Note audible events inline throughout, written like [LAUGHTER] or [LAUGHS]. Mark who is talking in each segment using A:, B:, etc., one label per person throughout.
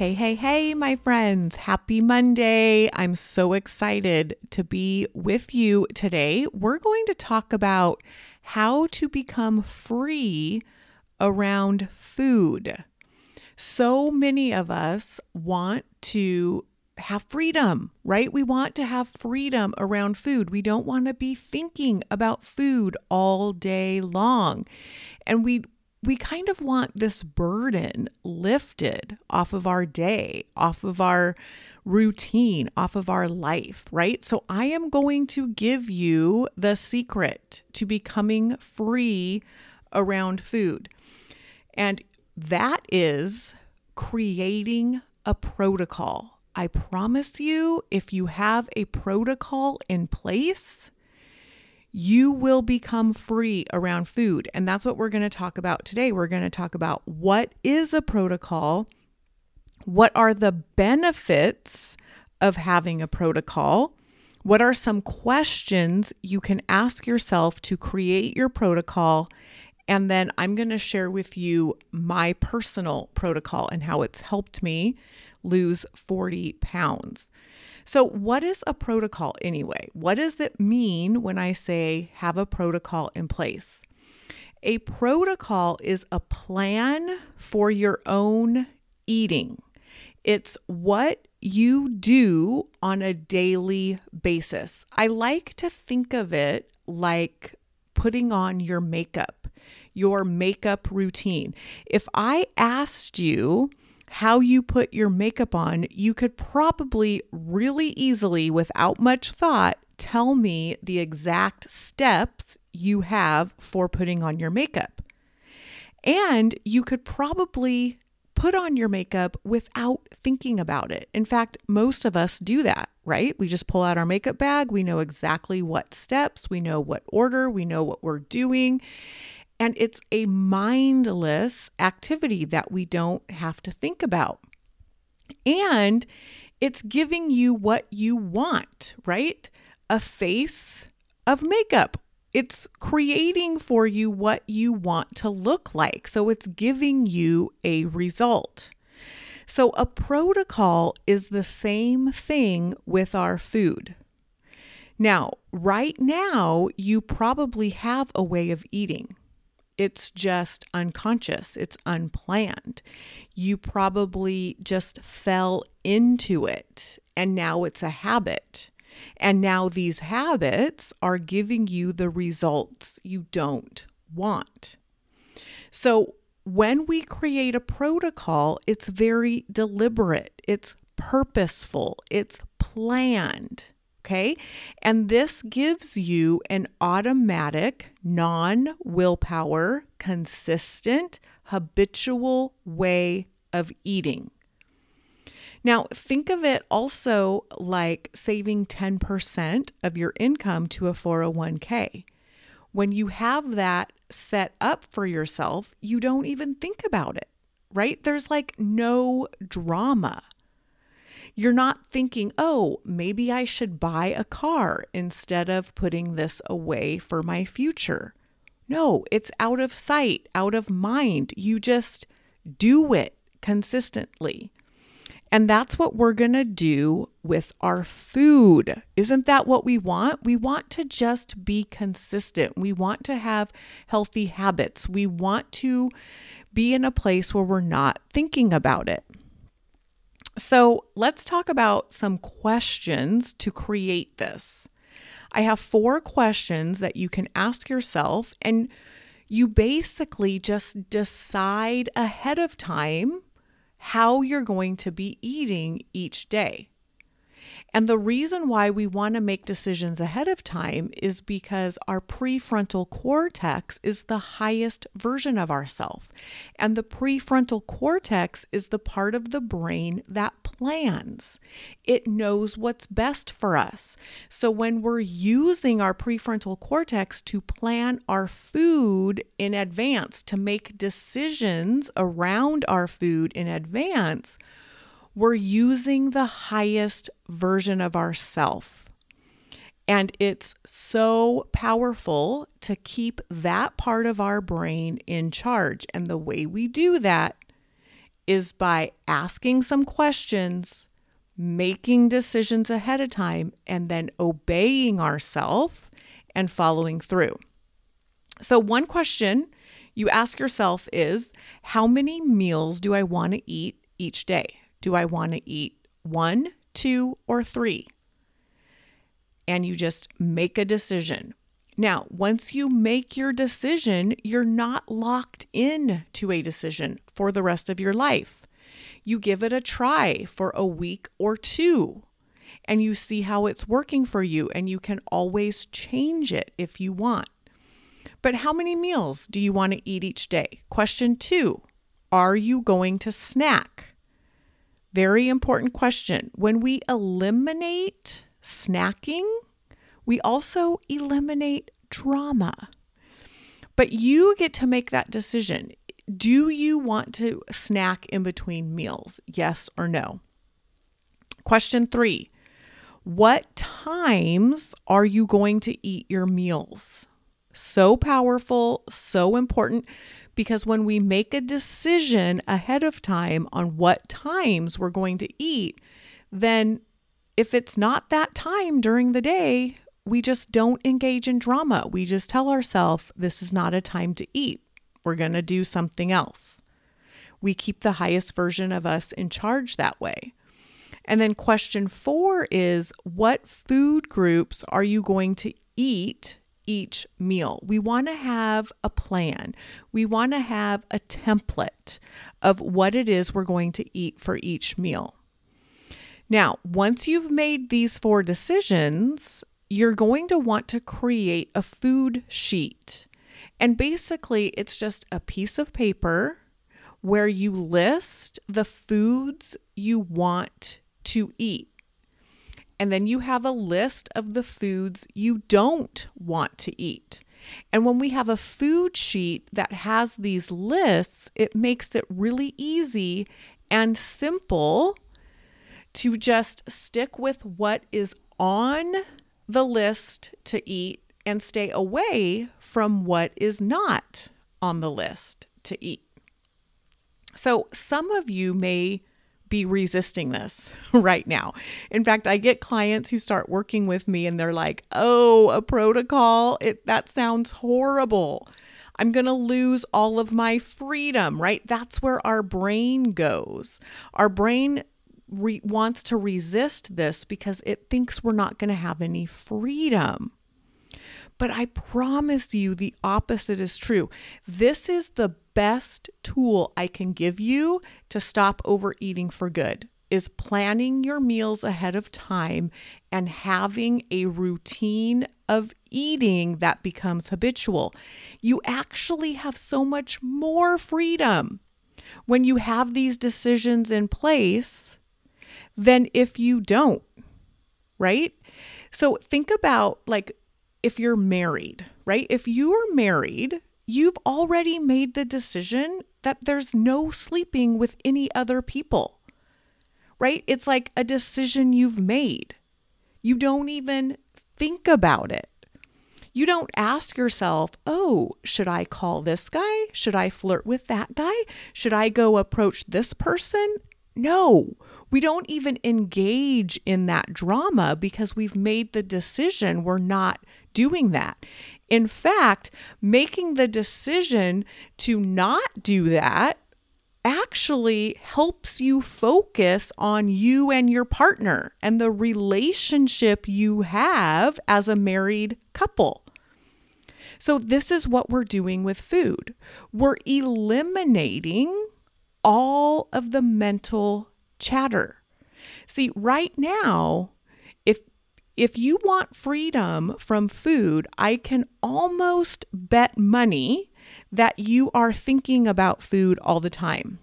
A: Hey, hey, hey, my friends. Happy Monday. I'm so excited to be with you today. We're going to talk about how to become free around food. So many of us want to have freedom, right? We want to have freedom around food. We don't want to be thinking about food all day long. And we we kind of want this burden lifted off of our day, off of our routine, off of our life, right? So I am going to give you the secret to becoming free around food. And that is creating a protocol. I promise you, if you have a protocol in place, you will become free around food. And that's what we're going to talk about today. We're going to talk about what is a protocol, what are the benefits of having a protocol, what are some questions you can ask yourself to create your protocol. And then I'm going to share with you my personal protocol and how it's helped me lose 40 pounds. So, what is a protocol anyway? What does it mean when I say have a protocol in place? A protocol is a plan for your own eating. It's what you do on a daily basis. I like to think of it like putting on your makeup, your makeup routine. If I asked you, how you put your makeup on, you could probably really easily, without much thought, tell me the exact steps you have for putting on your makeup. And you could probably put on your makeup without thinking about it. In fact, most of us do that, right? We just pull out our makeup bag, we know exactly what steps, we know what order, we know what we're doing. And it's a mindless activity that we don't have to think about. And it's giving you what you want, right? A face of makeup. It's creating for you what you want to look like. So it's giving you a result. So a protocol is the same thing with our food. Now, right now, you probably have a way of eating. It's just unconscious, it's unplanned. You probably just fell into it and now it's a habit. And now these habits are giving you the results you don't want. So, when we create a protocol, it's very deliberate, it's purposeful, it's planned. Okay. And this gives you an automatic, non willpower, consistent, habitual way of eating. Now, think of it also like saving 10% of your income to a 401k. When you have that set up for yourself, you don't even think about it, right? There's like no drama. You're not thinking, oh, maybe I should buy a car instead of putting this away for my future. No, it's out of sight, out of mind. You just do it consistently. And that's what we're going to do with our food. Isn't that what we want? We want to just be consistent. We want to have healthy habits. We want to be in a place where we're not thinking about it. So let's talk about some questions to create this. I have four questions that you can ask yourself, and you basically just decide ahead of time how you're going to be eating each day. And the reason why we want to make decisions ahead of time is because our prefrontal cortex is the highest version of ourself. And the prefrontal cortex is the part of the brain that plans. It knows what's best for us. So when we're using our prefrontal cortex to plan our food in advance, to make decisions around our food in advance, we're using the highest version of ourself. And it's so powerful to keep that part of our brain in charge. And the way we do that is by asking some questions, making decisions ahead of time, and then obeying ourselves and following through. So, one question you ask yourself is How many meals do I want to eat each day? Do I want to eat one, two, or three? And you just make a decision. Now, once you make your decision, you're not locked in to a decision for the rest of your life. You give it a try for a week or two and you see how it's working for you, and you can always change it if you want. But how many meals do you want to eat each day? Question two Are you going to snack? Very important question. When we eliminate snacking, we also eliminate drama. But you get to make that decision. Do you want to snack in between meals? Yes or no? Question three What times are you going to eat your meals? So powerful, so important because when we make a decision ahead of time on what times we're going to eat, then if it's not that time during the day, we just don't engage in drama. We just tell ourselves this is not a time to eat. We're going to do something else. We keep the highest version of us in charge that way. And then question four is what food groups are you going to eat each meal. We want to have a plan. We want to have a template of what it is we're going to eat for each meal. Now, once you've made these four decisions, you're going to want to create a food sheet. And basically, it's just a piece of paper where you list the foods you want to eat. And then you have a list of the foods you don't want to eat. And when we have a food sheet that has these lists, it makes it really easy and simple to just stick with what is on the list to eat and stay away from what is not on the list to eat. So, some of you may be resisting this [LAUGHS] right now. In fact, I get clients who start working with me and they're like, "Oh, a protocol? It that sounds horrible. I'm going to lose all of my freedom." Right? That's where our brain goes. Our brain re- wants to resist this because it thinks we're not going to have any freedom. But I promise you the opposite is true. This is the best tool I can give you to stop overeating for good is planning your meals ahead of time and having a routine of eating that becomes habitual. You actually have so much more freedom when you have these decisions in place than if you don't, right? So think about like if you're married, right? If you are married, you've already made the decision that there's no sleeping with any other people, right? It's like a decision you've made. You don't even think about it. You don't ask yourself, oh, should I call this guy? Should I flirt with that guy? Should I go approach this person? No, we don't even engage in that drama because we've made the decision we're not doing that. In fact, making the decision to not do that actually helps you focus on you and your partner and the relationship you have as a married couple. So, this is what we're doing with food. We're eliminating all of the mental chatter. See, right now, if you want freedom from food, I can almost bet money that you are thinking about food all the time.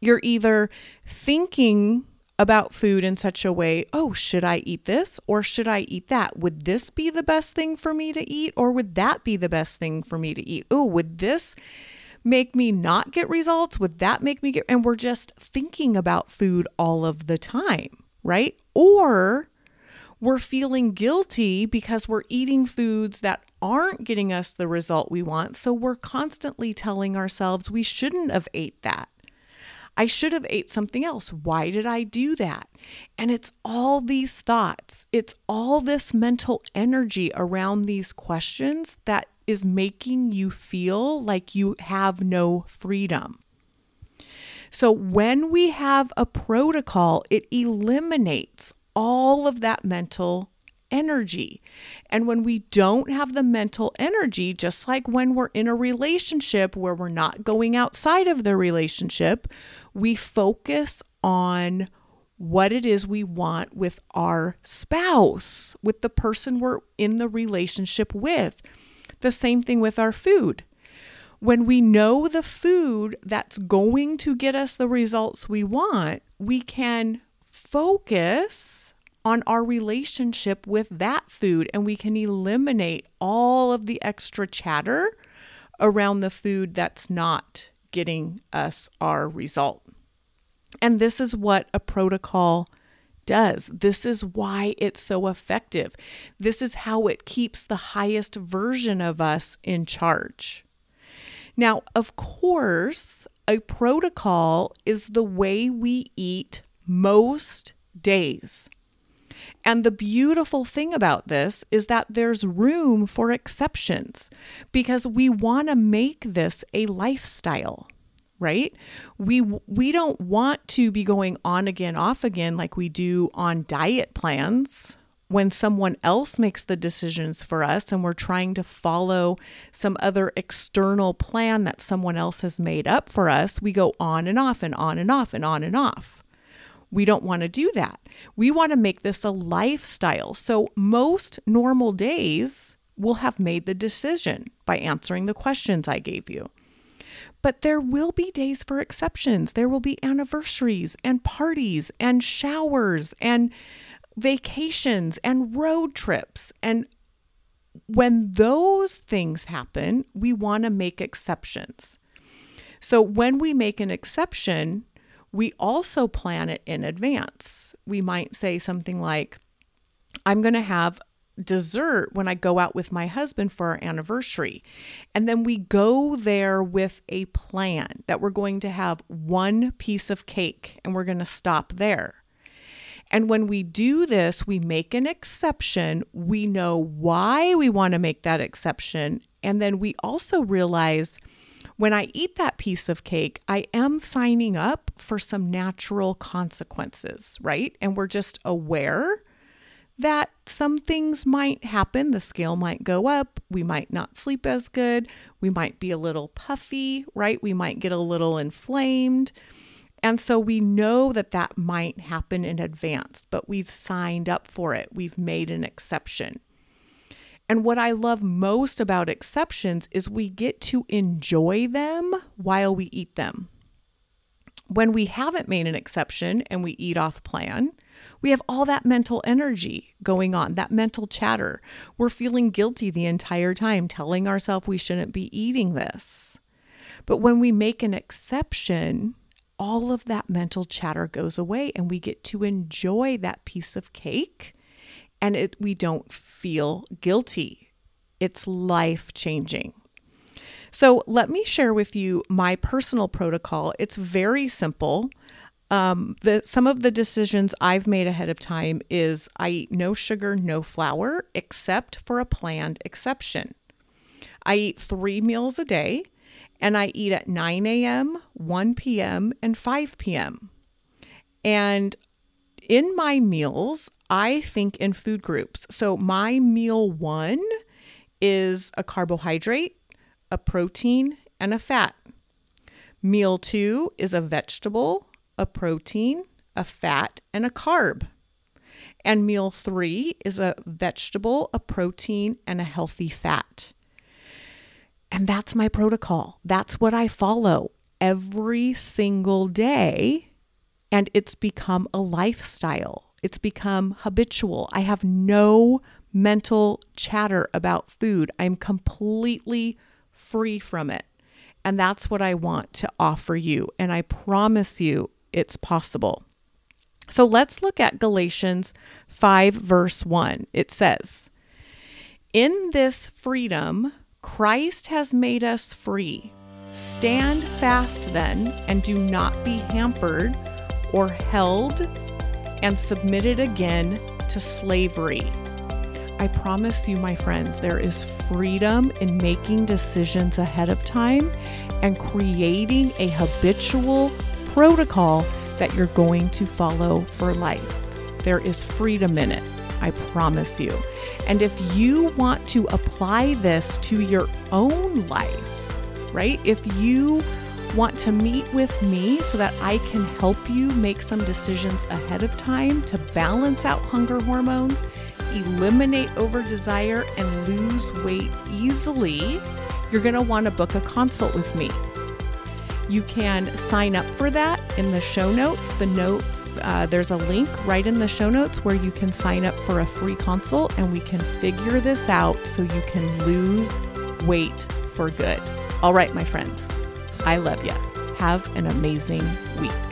A: You're either thinking about food in such a way, oh, should I eat this or should I eat that? Would this be the best thing for me to eat or would that be the best thing for me to eat? Oh, would this make me not get results? Would that make me get? And we're just thinking about food all of the time, right? Or we're feeling guilty because we're eating foods that aren't getting us the result we want. So we're constantly telling ourselves we shouldn't have ate that. I should have ate something else. Why did I do that? And it's all these thoughts. It's all this mental energy around these questions that is making you feel like you have no freedom. So, when we have a protocol, it eliminates all of that mental energy. And when we don't have the mental energy, just like when we're in a relationship where we're not going outside of the relationship, we focus on what it is we want with our spouse, with the person we're in the relationship with. The same thing with our food. When we know the food that's going to get us the results we want, we can focus on our relationship with that food and we can eliminate all of the extra chatter around the food that's not getting us our result. And this is what a protocol does. This is why it's so effective. This is how it keeps the highest version of us in charge. Now, of course, a protocol is the way we eat most days. And the beautiful thing about this is that there's room for exceptions because we want to make this a lifestyle right? We we don't want to be going on again off again like we do on diet plans when someone else makes the decisions for us and we're trying to follow some other external plan that someone else has made up for us. We go on and off and on and off and on and off we don't want to do that. We want to make this a lifestyle. So, most normal days will have made the decision by answering the questions I gave you. But there will be days for exceptions. There will be anniversaries and parties and showers and vacations and road trips. And when those things happen, we want to make exceptions. So when we make an exception, we also plan it in advance. We might say something like, I'm going to have dessert when I go out with my husband for our anniversary. And then we go there with a plan that we're going to have one piece of cake and we're going to stop there. And when we do this, we make an exception. We know why we want to make that exception. And then we also realize when I eat that piece of cake, I am signing up for some natural consequences, right? And we're just aware that some things might happen. The scale might go up. We might not sleep as good. We might be a little puffy, right? We might get a little inflamed. And so we know that that might happen in advance, but we've signed up for it. We've made an exception. And what I love most about exceptions is we get to enjoy them while we eat them. When we haven't made an exception and we eat off plan, we have all that mental energy going on, that mental chatter. We're feeling guilty the entire time, telling ourselves we shouldn't be eating this. But when we make an exception, all of that mental chatter goes away and we get to enjoy that piece of cake and it, we don't feel guilty. It's life changing. So, let me share with you my personal protocol. It's very simple. Um, the some of the decisions I've made ahead of time is I eat no sugar, no flour, except for a planned exception. I eat three meals a day, and I eat at 9 a.m., 1 p.m., and 5 p.m. And in my meals, I think in food groups. So my meal one is a carbohydrate, a protein, and a fat. Meal two is a vegetable, a protein, a fat, and a carb. And meal three is a vegetable, a protein, and a healthy fat. And that's my protocol. That's what I follow every single day. And it's become a lifestyle, it's become habitual. I have no mental chatter about food, I'm completely free from it. And that's what I want to offer you. And I promise you it's possible. So let's look at Galatians 5, verse 1. It says, In this freedom, Christ has made us free. Stand fast then, and do not be hampered or held and submitted again to slavery. I promise you, my friends, there is freedom in making decisions ahead of time and creating a habitual protocol that you're going to follow for life. There is freedom in it. I promise you. And if you want to apply this to your own life, right? If you want to meet with me so that I can help you make some decisions ahead of time to balance out hunger hormones, eliminate over desire, and lose weight easily, you're going to want to book a consult with me. You can sign up for that in the show notes. The note uh, there's a link right in the show notes where you can sign up for a free consult and we can figure this out so you can lose weight for good. All right, my friends, I love you. Have an amazing week.